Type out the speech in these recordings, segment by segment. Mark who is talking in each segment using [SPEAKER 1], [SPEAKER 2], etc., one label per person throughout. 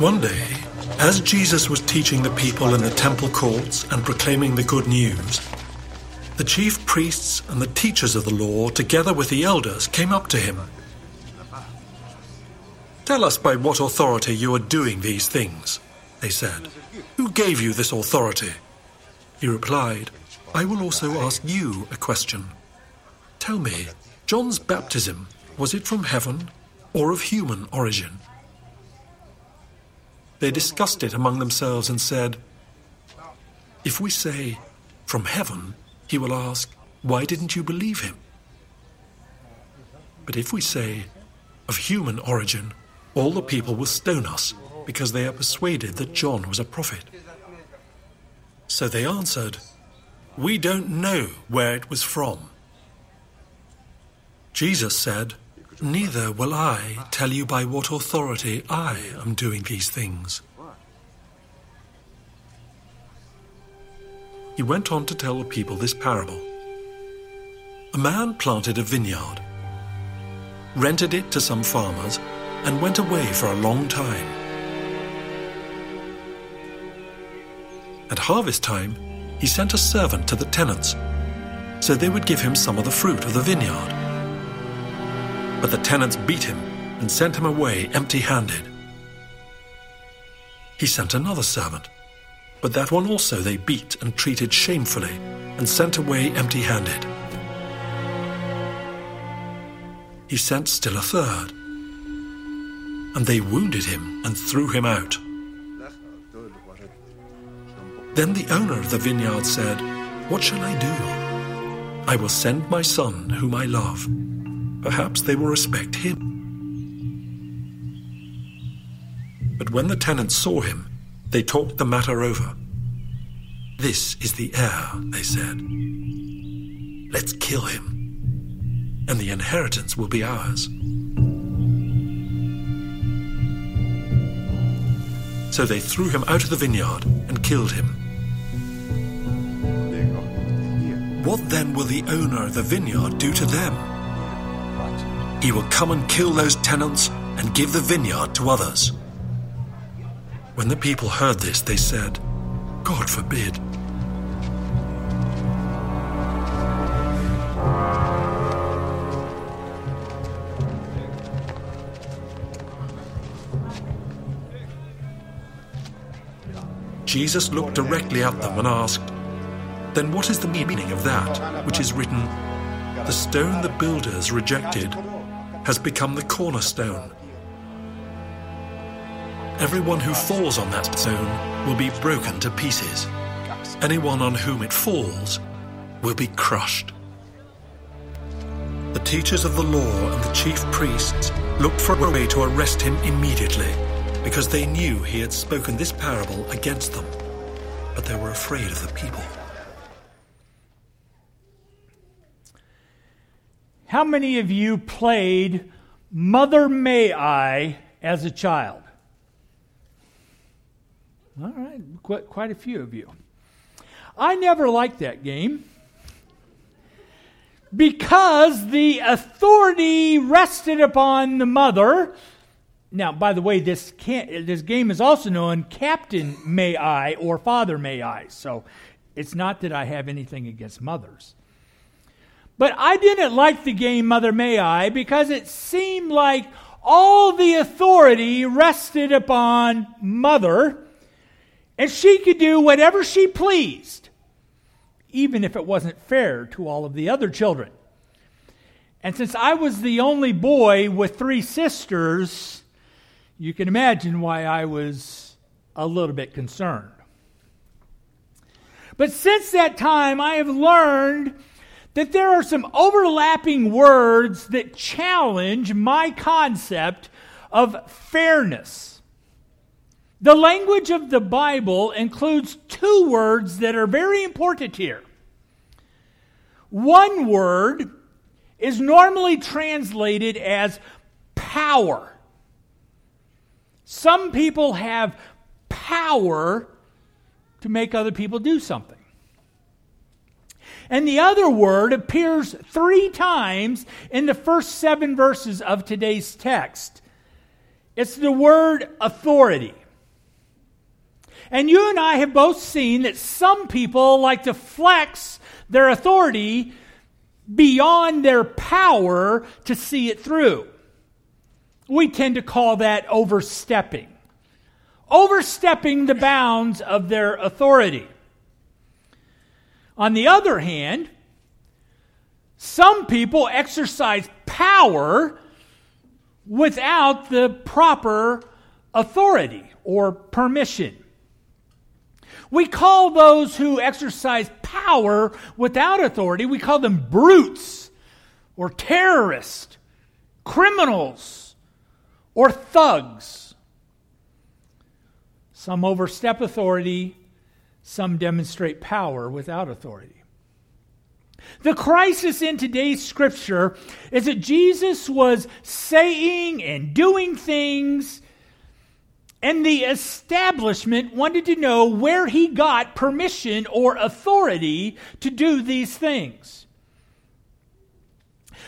[SPEAKER 1] One day, as Jesus was teaching the people in the temple courts and proclaiming the good news, the chief priests and the teachers of the law, together with the elders, came up to him. Tell us by what authority you are doing these things, they said. Who gave you this authority? He replied, I will also ask you a question. Tell me, John's baptism, was it from heaven or of human origin? They discussed it among themselves and said, If we say, from heaven, he will ask, Why didn't you believe him? But if we say, of human origin, all the people will stone us because they are persuaded that John was a prophet. So they answered, We don't know where it was from. Jesus said, Neither will I tell you by what authority I am doing these things. He went on to tell the people this parable. A man planted a vineyard, rented it to some farmers, and went away for a long time. At harvest time, he sent a servant to the tenants, so they would give him some of the fruit of the vineyard. But the tenants beat him and sent him away empty handed. He sent another servant, but that one also they beat and treated shamefully and sent away empty handed. He sent still a third, and they wounded him and threw him out. Then the owner of the vineyard said, What shall I do? I will send my son, whom I love. Perhaps they will respect him. But when the tenants saw him, they talked the matter over. This is the heir, they said. Let's kill him, and the inheritance will be ours. So they threw him out of the vineyard and killed him. What then will the owner of the vineyard do to them? He will come and kill those tenants and give the vineyard to others. When the people heard this, they said, God forbid. Jesus looked directly at them and asked, Then what is the meaning of that which is written, The stone the builders rejected has become the cornerstone? Everyone who falls on that stone will be broken to pieces. Anyone on whom it falls will be crushed. The teachers of the law and the chief priests looked for a way to arrest him immediately because they knew he had spoken this parable against them, but they were afraid of the people.
[SPEAKER 2] How many of you played Mother May I as a child? All right, quite, quite a few of you. I never liked that game because the authority rested upon the mother. Now, by the way, this this game is also known Captain May I or Father May I. So it's not that I have anything against mothers. But I didn't like the game Mother May I because it seemed like all the authority rested upon Mother and she could do whatever she pleased, even if it wasn't fair to all of the other children. And since I was the only boy with three sisters, you can imagine why I was a little bit concerned. But since that time, I have learned that there are some overlapping words that challenge my concept of fairness. The language of the Bible includes two words that are very important here. One word is normally translated as power. Some people have power to make other people do something. And the other word appears three times in the first seven verses of today's text. It's the word authority. And you and I have both seen that some people like to flex their authority beyond their power to see it through. We tend to call that overstepping. Overstepping the bounds of their authority. On the other hand, some people exercise power without the proper authority or permission. We call those who exercise power without authority, we call them brutes or terrorists, criminals, or thugs. Some overstep authority, some demonstrate power without authority. The crisis in today's scripture is that Jesus was saying and doing things and the establishment wanted to know where he got permission or authority to do these things.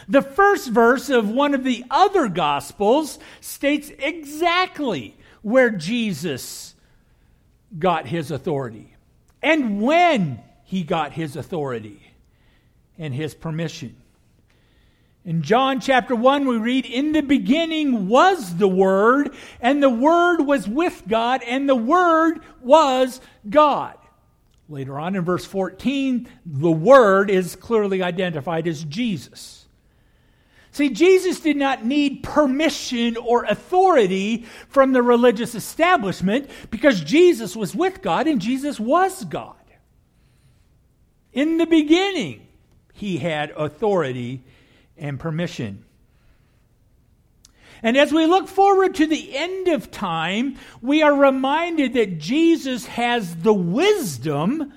[SPEAKER 2] The first verse of one of the other Gospels states exactly where Jesus got his authority and when he got his authority and his permission. In John chapter 1, we read, In the beginning was the Word, and the Word was with God, and the Word was God. Later on in verse 14, the Word is clearly identified as Jesus. See, Jesus did not need permission or authority from the religious establishment because Jesus was with God and Jesus was God. In the beginning, he had authority and permission. And as we look forward to the end of time, we are reminded that Jesus has the wisdom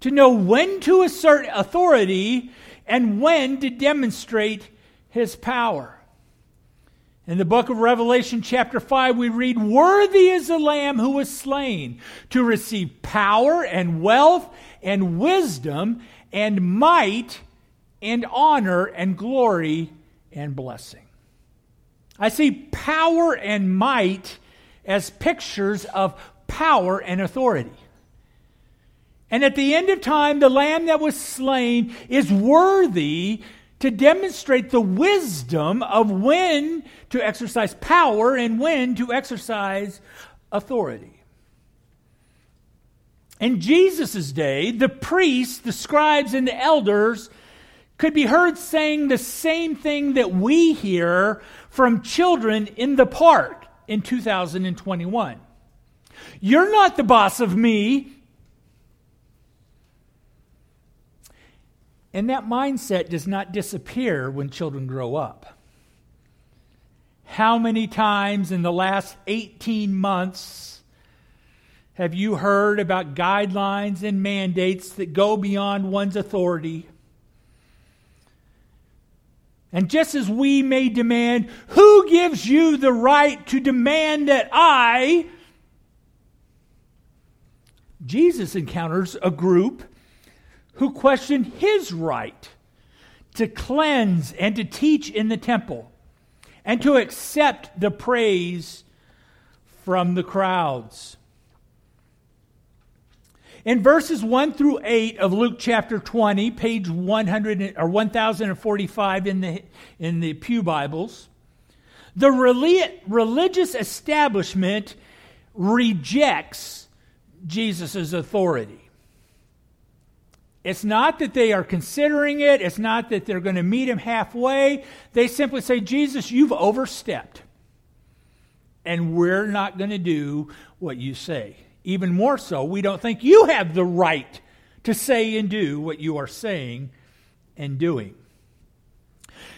[SPEAKER 2] to know when to assert authority and when to demonstrate his power. In the book of Revelation, chapter 5, we read, Worthy is the Lamb who was slain to receive power and wealth and wisdom and might and honor and glory and blessing. I see power and might as pictures of power and authority. And at the end of time, the lamb that was slain is worthy to demonstrate the wisdom of when to exercise power and when to exercise authority. In Jesus' day, the priests, the scribes, and the elders could be heard saying the same thing that we hear from children in the park in 2021. You're not the boss of me. And that mindset does not disappear when children grow up. How many times in the last 18 months have you heard about guidelines and mandates that go beyond one's authority? And just as we may demand, who gives you the right to demand that I? Jesus encounters a group who question his right to cleanse and to teach in the temple and to accept the praise from the crowds. In verses 1 through 8 of Luke chapter 20, page 100 or 1045 in the, in the Pew Bibles, the religious establishment rejects Jesus' authority. It's not that they are considering it, it's not that they're going to meet him halfway. They simply say, Jesus, you've overstepped, and we're not going to do what you say. Even more so, we don't think you have the right to say and do what you are saying and doing.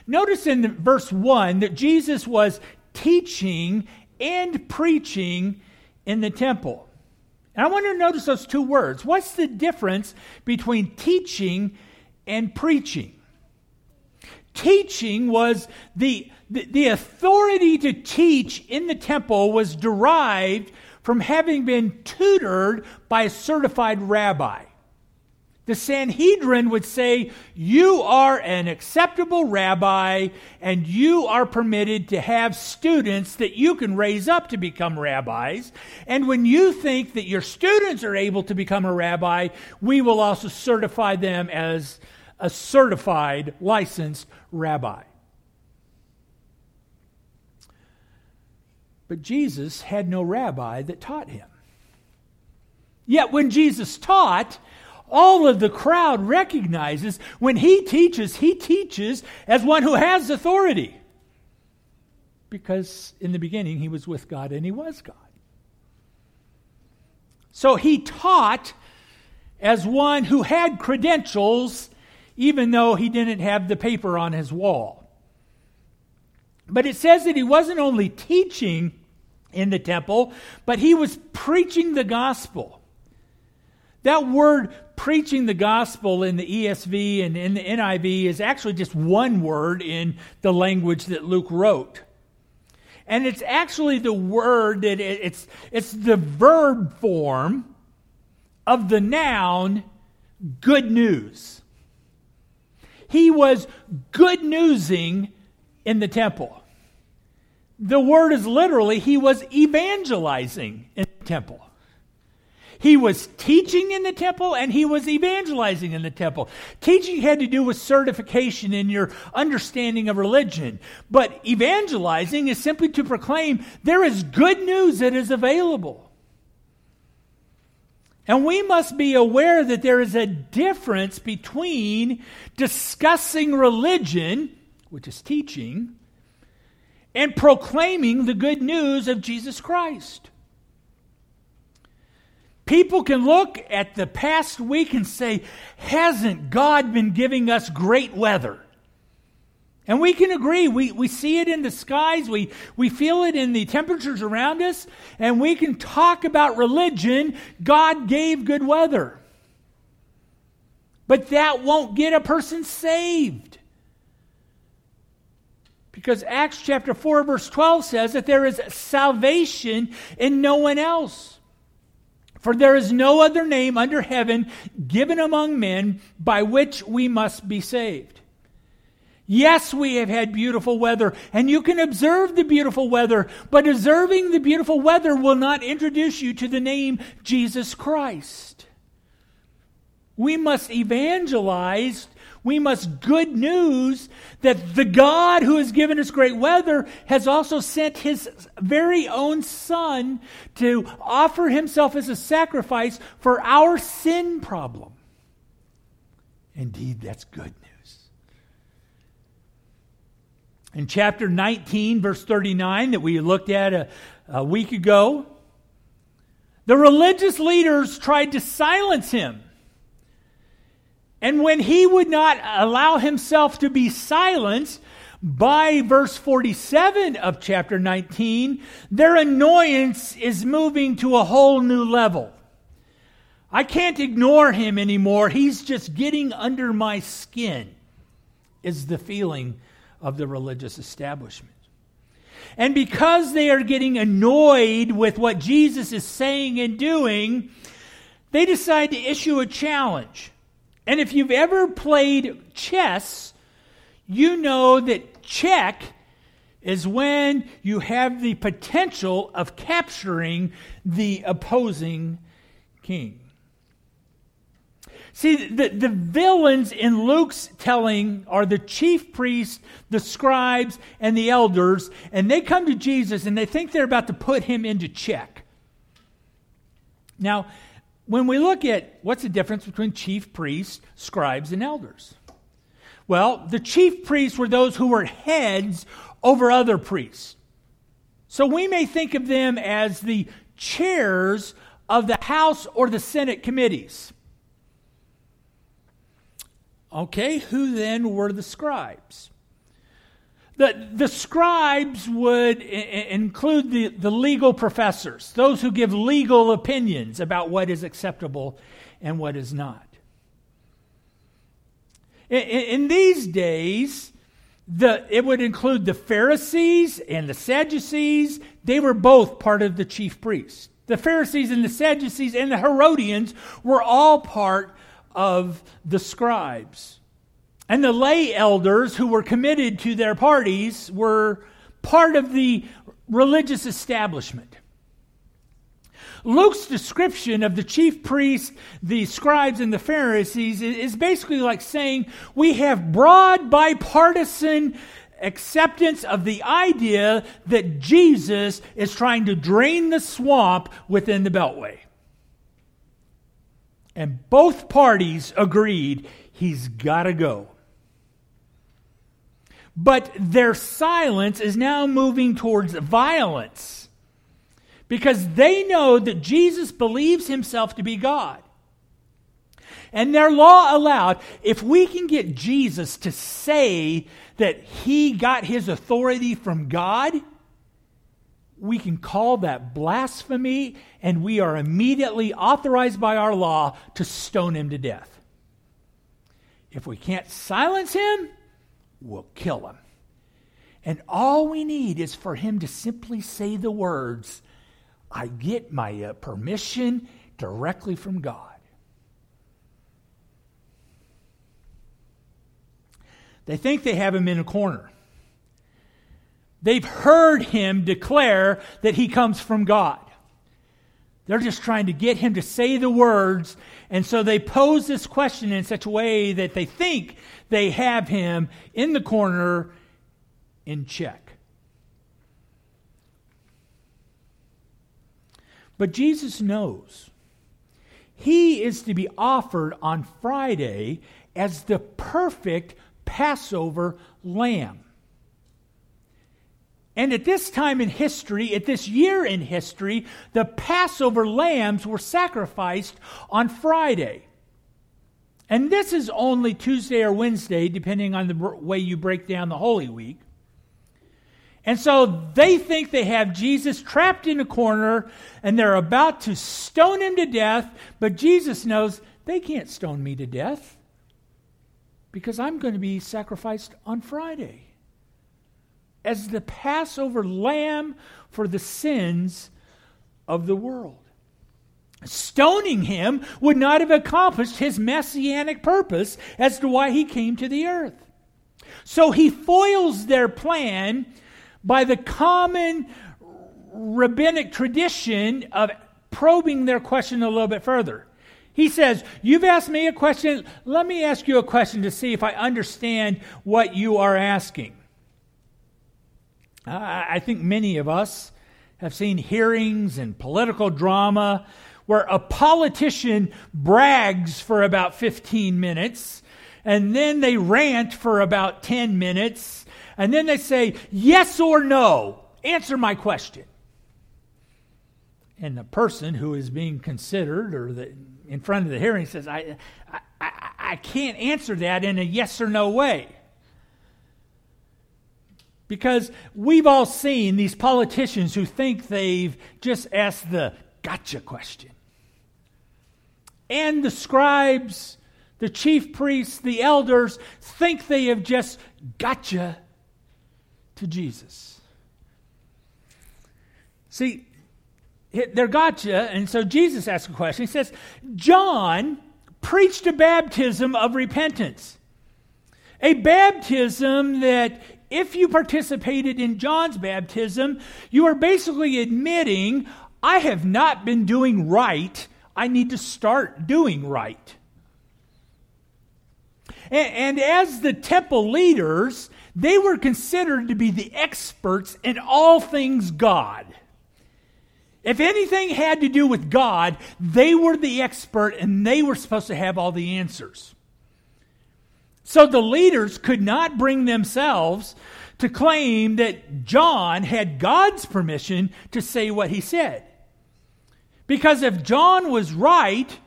[SPEAKER 2] Notice in verse 1 that Jesus was teaching and preaching in the temple. And I want you to notice those two words. What's the difference between teaching and preaching? Teaching was the, the, the authority to teach in the temple was derived from having been tutored by a certified rabbi. The Sanhedrin would say, You are an acceptable rabbi, and you are permitted to have students that you can raise up to become rabbis. And when you think that your students are able to become a rabbi, we will also certify them as a certified, licensed rabbi. But Jesus had no rabbi that taught him. Yet when Jesus taught, all of the crowd recognizes when he teaches, he teaches as one who has authority. Because in the beginning, he was with God and he was God. So he taught as one who had credentials, even though he didn't have the paper on his wall. But it says that he wasn't only teaching in the temple, but he was preaching the gospel. That word preaching the gospel in the ESV and in the NIV is actually just one word in the language that Luke wrote. And it's actually the word that it, it's, it's the verb form of the noun good news. He was good newsing in the temple. The word is literally, he was evangelizing in the temple. He was teaching in the temple and he was evangelizing in the temple. Teaching had to do with certification in your understanding of religion. But evangelizing is simply to proclaim there is good news that is available. And we must be aware that there is a difference between discussing religion, which is teaching, and proclaiming the good news of Jesus Christ. People can look at the past week and say, Hasn't God been giving us great weather? And we can agree. We, we see it in the skies, we, we feel it in the temperatures around us, and we can talk about religion. God gave good weather. But that won't get a person saved. Because Acts chapter 4, verse 12 says that there is salvation in no one else. For there is no other name under heaven given among men by which we must be saved. Yes, we have had beautiful weather, and you can observe the beautiful weather, but observing the beautiful weather will not introduce you to the name Jesus Christ. We must evangelize we must good news that the God who has given us great weather has also sent his very own Son to offer himself as a sacrifice for our sin problem. Indeed, that's good news. In chapter 19, verse 39, that we looked at a, a week ago, the religious leaders tried to silence him. And when he would not allow himself to be silenced, by verse 47 of chapter 19, their annoyance is moving to a whole new level. I can't ignore him anymore. He's just getting under my skin, is the feeling of the religious establishment. And because they are getting annoyed with what Jesus is saying and doing, they decide to issue a challenge. And if you've ever played chess, you know that check is when you have the potential of capturing the opposing king. See, the, the villains in Luke's telling are the chief priests, the scribes, and the elders, and they come to Jesus and they think they're about to put him into check. Now, when we look at what's the difference between chief priests, scribes, and elders? Well, the chief priests were those who were heads over other priests. So we may think of them as the chairs of the House or the Senate committees. Okay, who then were the scribes? The, the scribes would I- include the, the legal professors, those who give legal opinions about what is acceptable and what is not. In, in these days, the, it would include the Pharisees and the Sadducees. They were both part of the chief priests. The Pharisees and the Sadducees and the Herodians were all part of the scribes. And the lay elders who were committed to their parties were part of the religious establishment. Luke's description of the chief priests, the scribes, and the Pharisees is basically like saying we have broad bipartisan acceptance of the idea that Jesus is trying to drain the swamp within the Beltway. And both parties agreed he's got to go. But their silence is now moving towards violence because they know that Jesus believes himself to be God. And their law allowed, if we can get Jesus to say that he got his authority from God, we can call that blasphemy, and we are immediately authorized by our law to stone him to death. If we can't silence him, we'll kill him. And all we need is for him to simply say the words, I get my uh, permission directly from God. They think they have him in a corner. They've heard him declare that he comes from God. They're just trying to get him to say the words, and so they pose this question in such a way that they think they have him in the corner in check. But Jesus knows. He is to be offered on Friday as the perfect Passover lamb. And at this time in history, at this year in history, the Passover lambs were sacrificed on Friday. And this is only Tuesday or Wednesday, depending on the way you break down the Holy Week. And so they think they have Jesus trapped in a corner and they're about to stone him to death, but Jesus knows they can't stone me to death because I'm going to be sacrificed on Friday as the Passover lamb for the sins of the world. Stoning him would not have accomplished his messianic purpose as to why he came to the earth. So he foils their plan by the common rabbinic tradition of probing their question a little bit further. He says, You've asked me a question. Let me ask you a question to see if I understand what you are asking. I think many of us have seen hearings and political drama where a politician brags for about 15 minutes and then they rant for about 10 minutes and then they say, Yes or no, answer my question. And the person who is being considered or the, in front of the hearing says, I, I, I, I can't answer that in a yes or no way. Because we've all seen these politicians who think they've just asked the gotcha question. And the scribes, the chief priests, the elders think they have just gotcha to Jesus. See, they're gotcha. And so Jesus asks a question. He says, John preached a baptism of repentance. A baptism that, if you participated in John's baptism, you are basically admitting, I have not been doing right. I need to start doing right. And, and as the temple leaders, they were considered to be the experts in all things God. If anything had to do with God, they were the expert and they were supposed to have all the answers. So the leaders could not bring themselves to claim that John had God's permission to say what he said. Because if John was right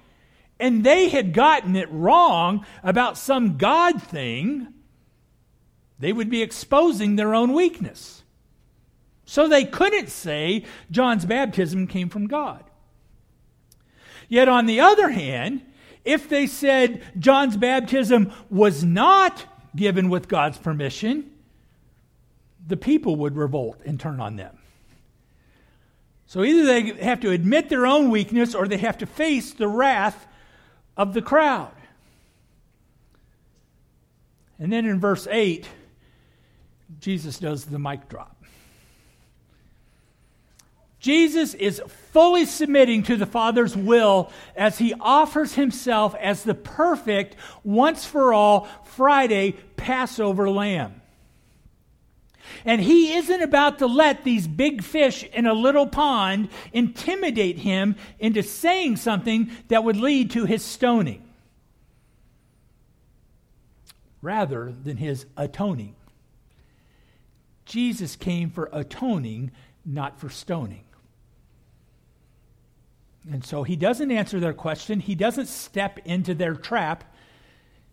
[SPEAKER 2] and they had gotten it wrong about some God thing, they would be exposing their own weakness. So they couldn't say John's baptism came from God. Yet on the other hand, if they said John's baptism was not given with God's permission, the people would revolt and turn on them. So either they have to admit their own weakness or they have to face the wrath of the crowd. And then in verse 8, Jesus does the mic drop. Jesus is fully submitting to the Father's will as he offers himself as the perfect, once for all, Friday Passover lamb. And he isn't about to let these big fish in a little pond intimidate him into saying something that would lead to his stoning rather than his atoning. Jesus came for atoning, not for stoning. And so he doesn't answer their question. He doesn't step into their trap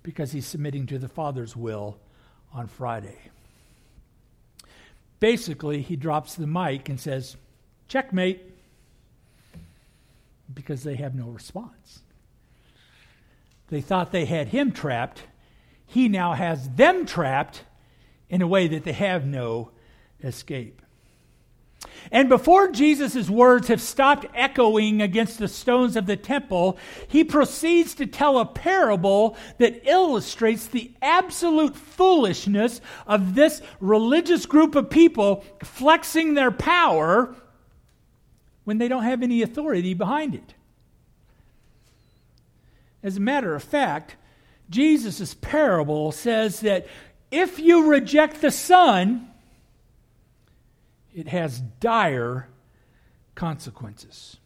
[SPEAKER 2] because he's submitting to the Father's will on Friday. Basically, he drops the mic and says, Checkmate, because they have no response. They thought they had him trapped. He now has them trapped in a way that they have no escape. And before Jesus' words have stopped echoing against the stones of the temple, he proceeds to tell a parable that illustrates the absolute foolishness of this religious group of people flexing their power when they don't have any authority behind it. As a matter of fact, Jesus' parable says that if you reject the Son, it has dire consequences.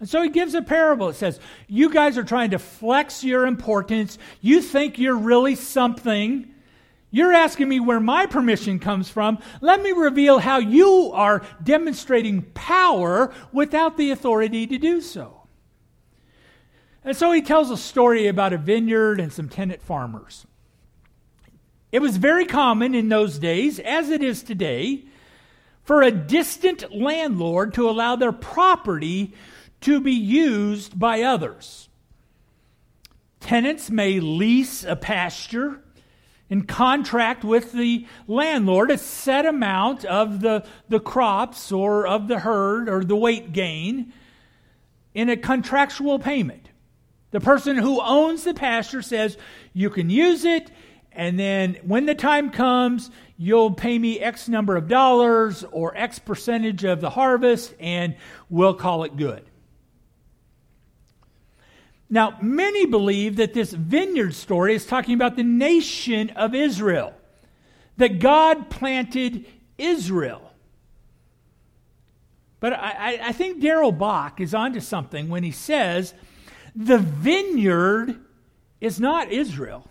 [SPEAKER 2] And so he gives a parable. It says, You guys are trying to flex your importance. You think you're really something. You're asking me where my permission comes from. Let me reveal how you are demonstrating power without the authority to do so. And so he tells a story about a vineyard and some tenant farmers. It was very common in those days, as it is today, for a distant landlord to allow their property to be used by others. Tenants may lease a pasture and contract with the landlord a set amount of the, the crops or of the herd or the weight gain in a contractual payment. The person who owns the pasture says, You can use it, and then when the time comes, you'll pay me X number of dollars or X percentage of the harvest, and we'll call it good. Now, many believe that this vineyard story is talking about the nation of Israel, that God planted Israel. But I, I think Darrell Bock is onto something when he says the vineyard is not Israel.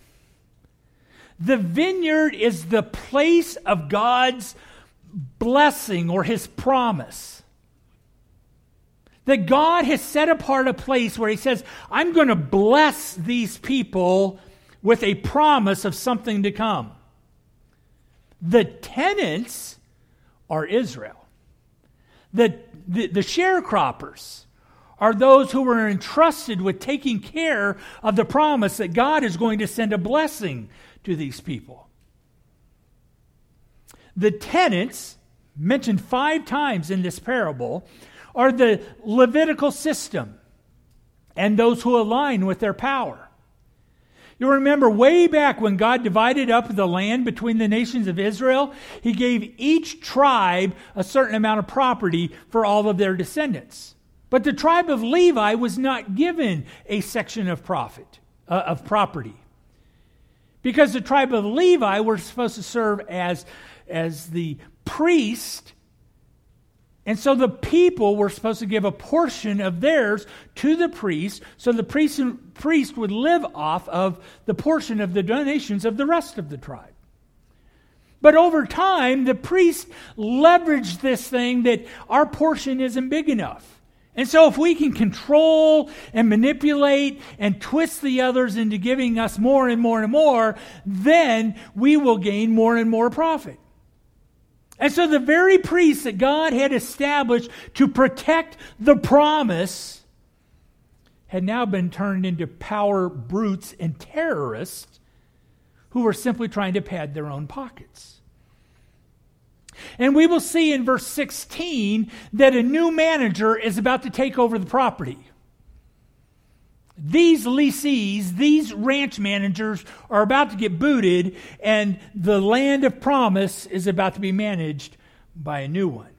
[SPEAKER 2] The vineyard is the place of God's blessing or his promise. That God has set apart a place where he says, I'm going to bless these people with a promise of something to come. The tenants are Israel. The, the, the sharecroppers are those who are entrusted with taking care of the promise that God is going to send a blessing to these people. The tenants, mentioned five times in this parable, are the Levitical system and those who align with their power. You remember way back when God divided up the land between the nations of Israel, He gave each tribe a certain amount of property for all of their descendants. But the tribe of Levi was not given a section of profit uh, of property. Because the tribe of Levi were supposed to serve as, as the priest. And so the people were supposed to give a portion of theirs to the priest, so the priest, priest would live off of the portion of the donations of the rest of the tribe. But over time, the priest leveraged this thing that our portion isn't big enough. And so, if we can control and manipulate and twist the others into giving us more and more and more, then we will gain more and more profit. And so, the very priests that God had established to protect the promise had now been turned into power brutes and terrorists who were simply trying to pad their own pockets. And we will see in verse 16 that a new manager is about to take over the property. These lessees, these ranch managers are about to get booted, and the land of promise is about to be managed by a new one.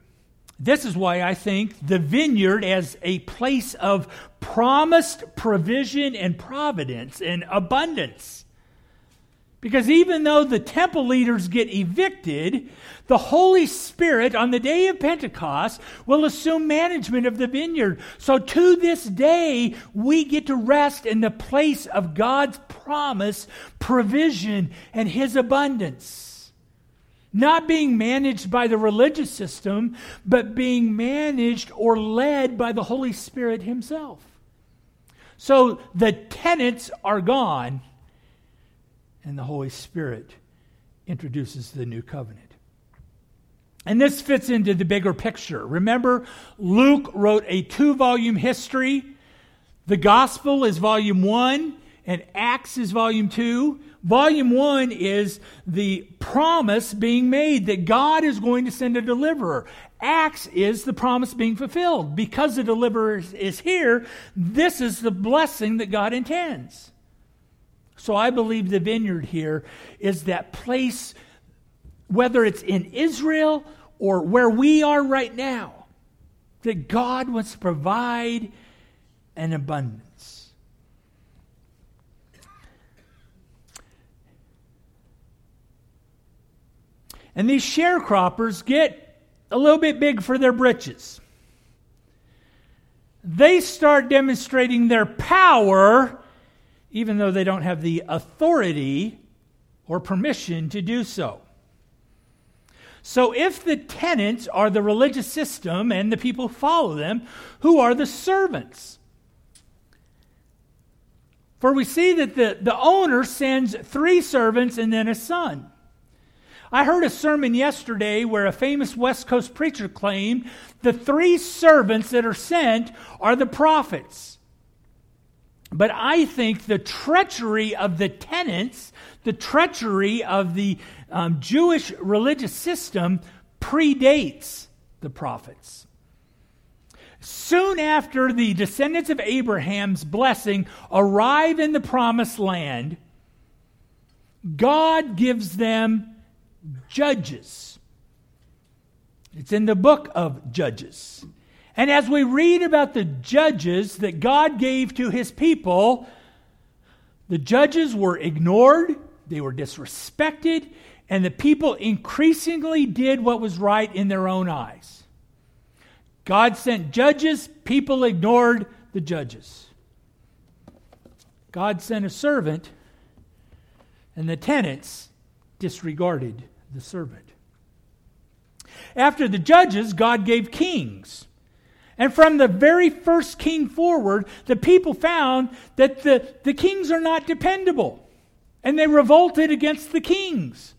[SPEAKER 2] This is why I think the vineyard as a place of promised provision and providence and abundance. Because even though the temple leaders get evicted, the Holy Spirit on the day of Pentecost will assume management of the vineyard. So to this day, we get to rest in the place of God's promise, provision, and His abundance. Not being managed by the religious system, but being managed or led by the Holy Spirit Himself. So the tenants are gone, and the Holy Spirit introduces the new covenant. And this fits into the bigger picture. Remember, Luke wrote a two volume history. The Gospel is volume one, and Acts is volume two. Volume one is the promise being made that God is going to send a deliverer. Acts is the promise being fulfilled. Because the deliverer is here, this is the blessing that God intends. So I believe the vineyard here is that place whether it's in Israel or where we are right now, that God wants to provide an abundance. And these sharecroppers get a little bit big for their britches. They start demonstrating their power, even though they don't have the authority or permission to do so. So, if the tenants are the religious system and the people who follow them, who are the servants? For we see that the, the owner sends three servants and then a son. I heard a sermon yesterday where a famous West Coast preacher claimed the three servants that are sent are the prophets. But I think the treachery of the tenants, the treachery of the um, Jewish religious system predates the prophets. Soon after the descendants of Abraham's blessing arrive in the promised land, God gives them judges. It's in the book of Judges. And as we read about the judges that God gave to his people, the judges were ignored, they were disrespected, and the people increasingly did what was right in their own eyes. God sent judges, people ignored the judges. God sent a servant, and the tenants disregarded the servant. After the judges, God gave kings. And from the very first king forward, the people found that the, the kings are not dependable. And they revolted against the kings.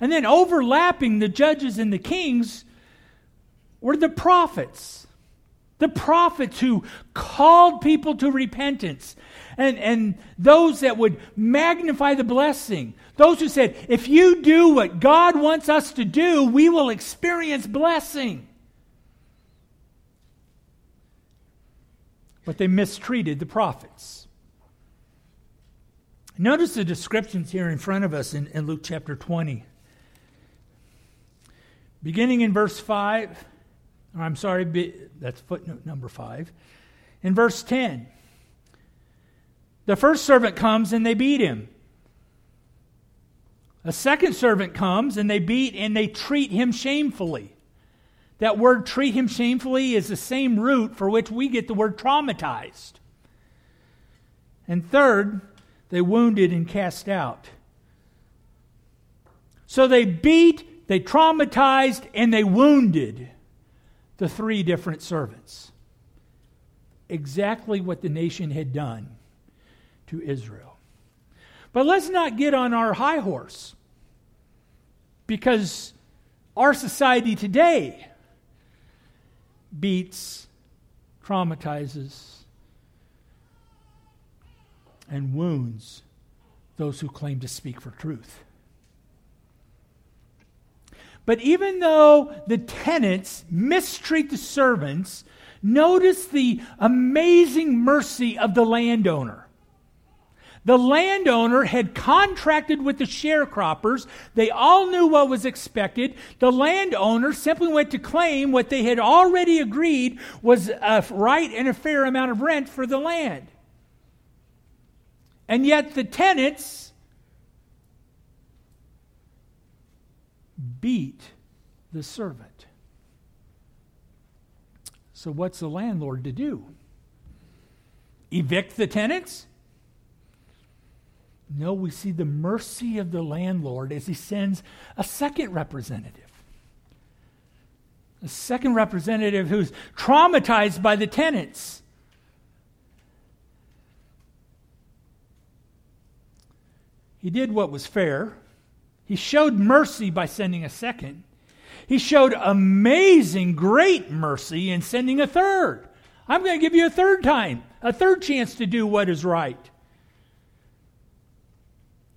[SPEAKER 2] And then overlapping the judges and the kings were the prophets. The prophets who called people to repentance. And, and those that would magnify the blessing. Those who said, if you do what God wants us to do, we will experience blessing. But they mistreated the prophets. Notice the descriptions here in front of us in, in Luke chapter 20. Beginning in verse 5, or I'm sorry, that's footnote number 5. In verse 10, the first servant comes and they beat him. A second servant comes and they beat and they treat him shamefully. That word treat him shamefully is the same root for which we get the word traumatized. And third, they wounded and cast out. So they beat, they traumatized, and they wounded the three different servants. Exactly what the nation had done to Israel. But let's not get on our high horse because our society today beats, traumatizes, and wounds those who claim to speak for truth. But even though the tenants mistreat the servants, Notice the amazing mercy of the landowner. The landowner had contracted with the sharecroppers. They all knew what was expected. The landowner simply went to claim what they had already agreed was a right and a fair amount of rent for the land. And yet the tenants beat the servant. So, what's the landlord to do? Evict the tenants? No, we see the mercy of the landlord as he sends a second representative. A second representative who's traumatized by the tenants. He did what was fair. He showed mercy by sending a second. He showed amazing, great mercy in sending a third. I'm going to give you a third time, a third chance to do what is right.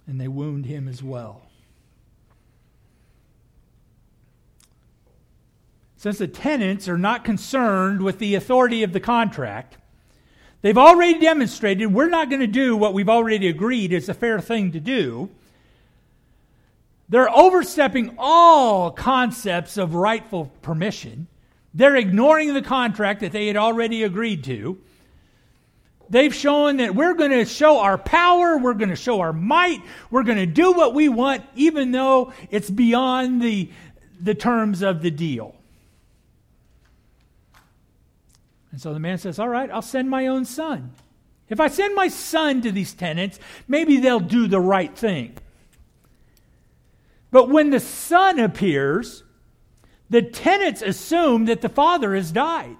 [SPEAKER 2] And they wound him as well. Since the tenants are not concerned with the authority of the contract, they've already demonstrated we're not going to do what we've already agreed is a fair thing to do. They're overstepping all concepts of rightful permission. They're ignoring the contract that they had already agreed to. They've shown that we're going to show our power, we're going to show our might, we're going to do what we want, even though it's beyond the, the terms of the deal. And so the man says, All right, I'll send my own son. If I send my son to these tenants, maybe they'll do the right thing. But when the son appears, the tenants assume that the father has died.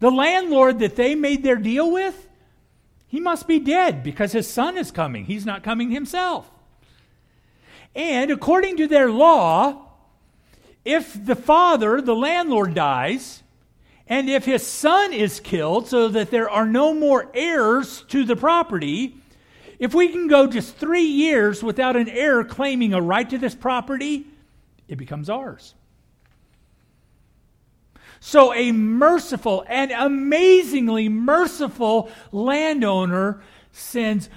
[SPEAKER 2] The landlord that they made their deal with, he must be dead because his son is coming. He's not coming himself. And according to their law, if the father, the landlord, dies, and if his son is killed so that there are no more heirs to the property, if we can go just three years without an heir claiming a right to this property, it becomes ours. So, a merciful and amazingly merciful landowner sends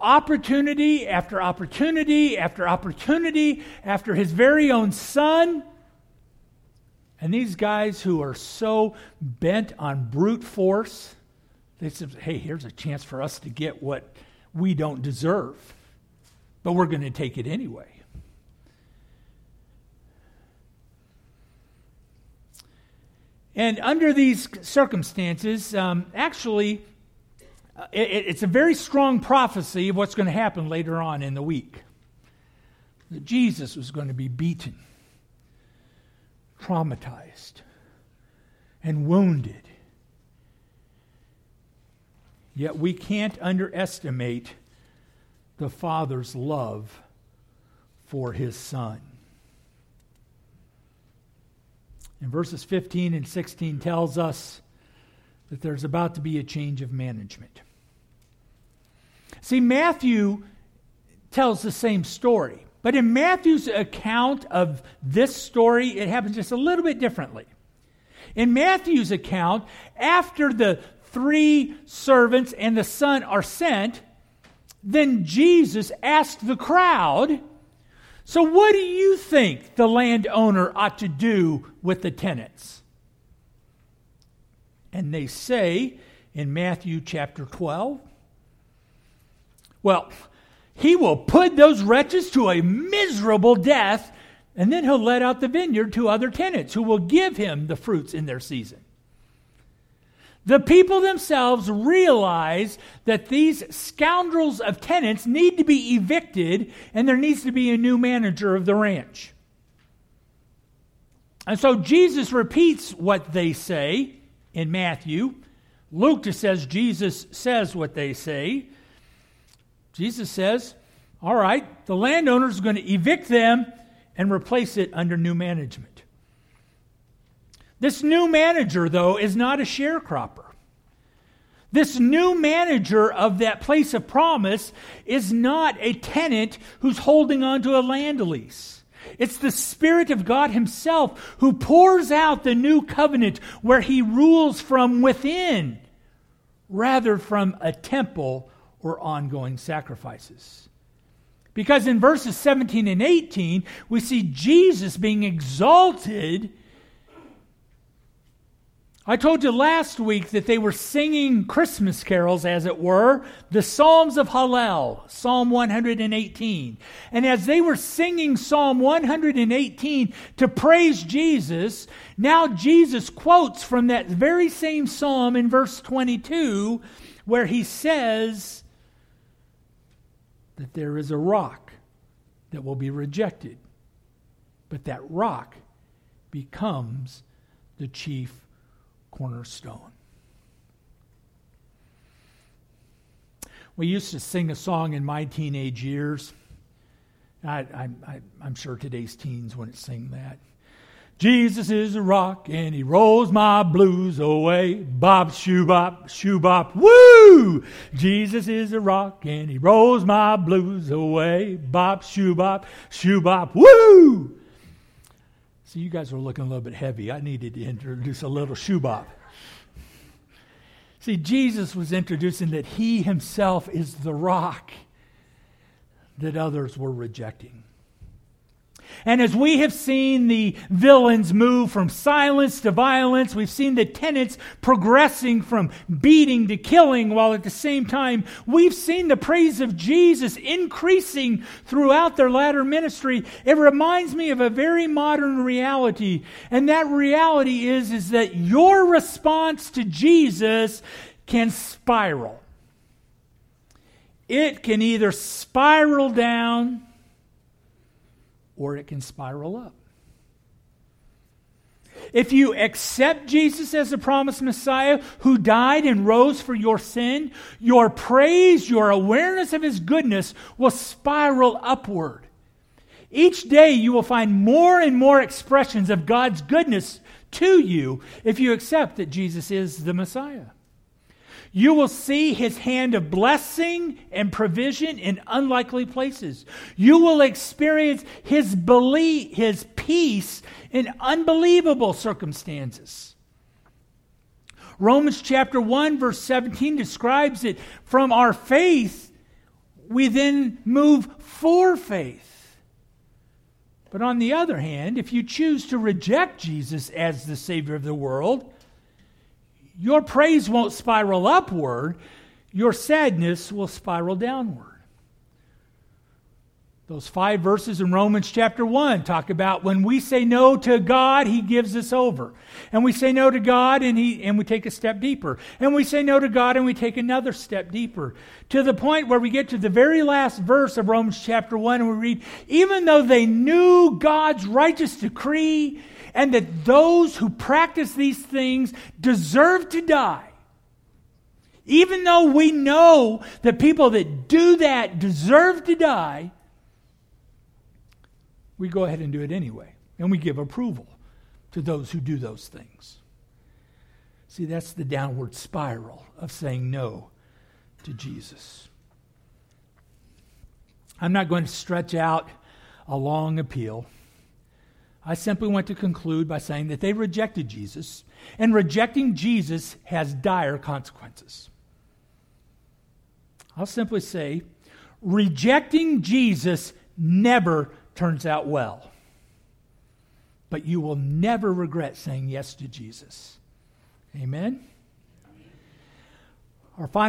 [SPEAKER 2] opportunity after opportunity after opportunity after his very own son. And these guys who are so bent on brute force, they say, hey, here's a chance for us to get what we don't deserve, but we're going to take it anyway. And under these circumstances, um, actually, uh, it, it's a very strong prophecy of what's going to happen later on in the week. That Jesus was going to be beaten, traumatized, and wounded Yet we can't underestimate the Father's love for his Son. And verses 15 and 16 tells us that there's about to be a change of management. See, Matthew tells the same story, but in Matthew's account of this story, it happens just a little bit differently. In Matthew's account, after the three servants and the son are sent, then Jesus asked the crowd, So what do you think the landowner ought to do with the tenants? And they say in Matthew chapter 12, Well, he will put those wretches to a miserable death, and then he'll let out the vineyard to other tenants who will give him the fruits in their season. The people themselves realize that these scoundrels of tenants need to be evicted and there needs to be a new manager of the ranch. And so Jesus repeats what they say in Matthew. Luke just says Jesus says what they say. Jesus says, All right, the landowner is going to evict them and replace it under new management. This new manager, though, is not a sharecropper. This new manager of that place of promise is not a tenant who's holding on to a land lease. It's the Spirit of God Himself who pours out the new covenant where He rules from within rather from a temple or ongoing sacrifices. Because in verses 17 and 18, we see Jesus being exalted I told you last week that they were singing Christmas carols, as it were, the Psalms of Hallel, Psalm 118. And as they were singing Psalm 118 to praise Jesus, now Jesus quotes from that very same psalm in verse 22, where he says that there is a rock that will be rejected, but that rock becomes the chief cornerstone. We used to sing a song in my teenage years. I, am sure today's teens wouldn't sing that. Jesus is a rock and he rolls my blues away. Bop, shoo bop, shoo bop, woo! Jesus is a rock and he rolls my blues away. Bop, shoo bop, shoo bop, woo! See, you guys were looking a little bit heavy. I needed to introduce a little shoe bop. See, Jesus was introducing that he himself is the rock that others were rejecting. And as we have seen the villains move from silence to violence, we've seen the tenants progressing from beating to killing, while at the same time, we've seen the praise of Jesus increasing throughout their latter ministry. It reminds me of a very modern reality. And that reality is, is that your response to Jesus can spiral. It can either spiral down or it can spiral up. If you accept Jesus as the promised Messiah who died and rose for your sin, your praise, your awareness of his goodness will spiral upward. Each day you will find more and more expressions of God's goodness to you if you accept that Jesus is the Messiah. You will see his hand of blessing and provision in unlikely places. You will experience his belief, his peace in unbelievable circumstances. Romans chapter 1 verse 17 describes it from our faith we then move for faith. But on the other hand, if you choose to reject Jesus as the Savior of the world, your praise won't spiral upward, your sadness will spiral downward. Those five verses in Romans chapter 1 talk about when we say no to God, He gives us over. And we say no to God and, he, and we take a step deeper. And we say no to God and we take another step deeper. To the point where we get to the very last verse of Romans chapter 1 and we read, even though they knew God's righteous decree and that those who practice these things deserve to die. Even though we know that people that do that deserve to die, we go ahead and do it anyway. And we give approval to those who do those things. See, that's the downward spiral of saying no to Jesus. I'm not going to stretch out a long appeal. I simply want to conclude by saying that they rejected Jesus, and rejecting Jesus has dire consequences. I'll simply say rejecting Jesus never turns out well. But you will never regret saying yes to Jesus. Amen? Our final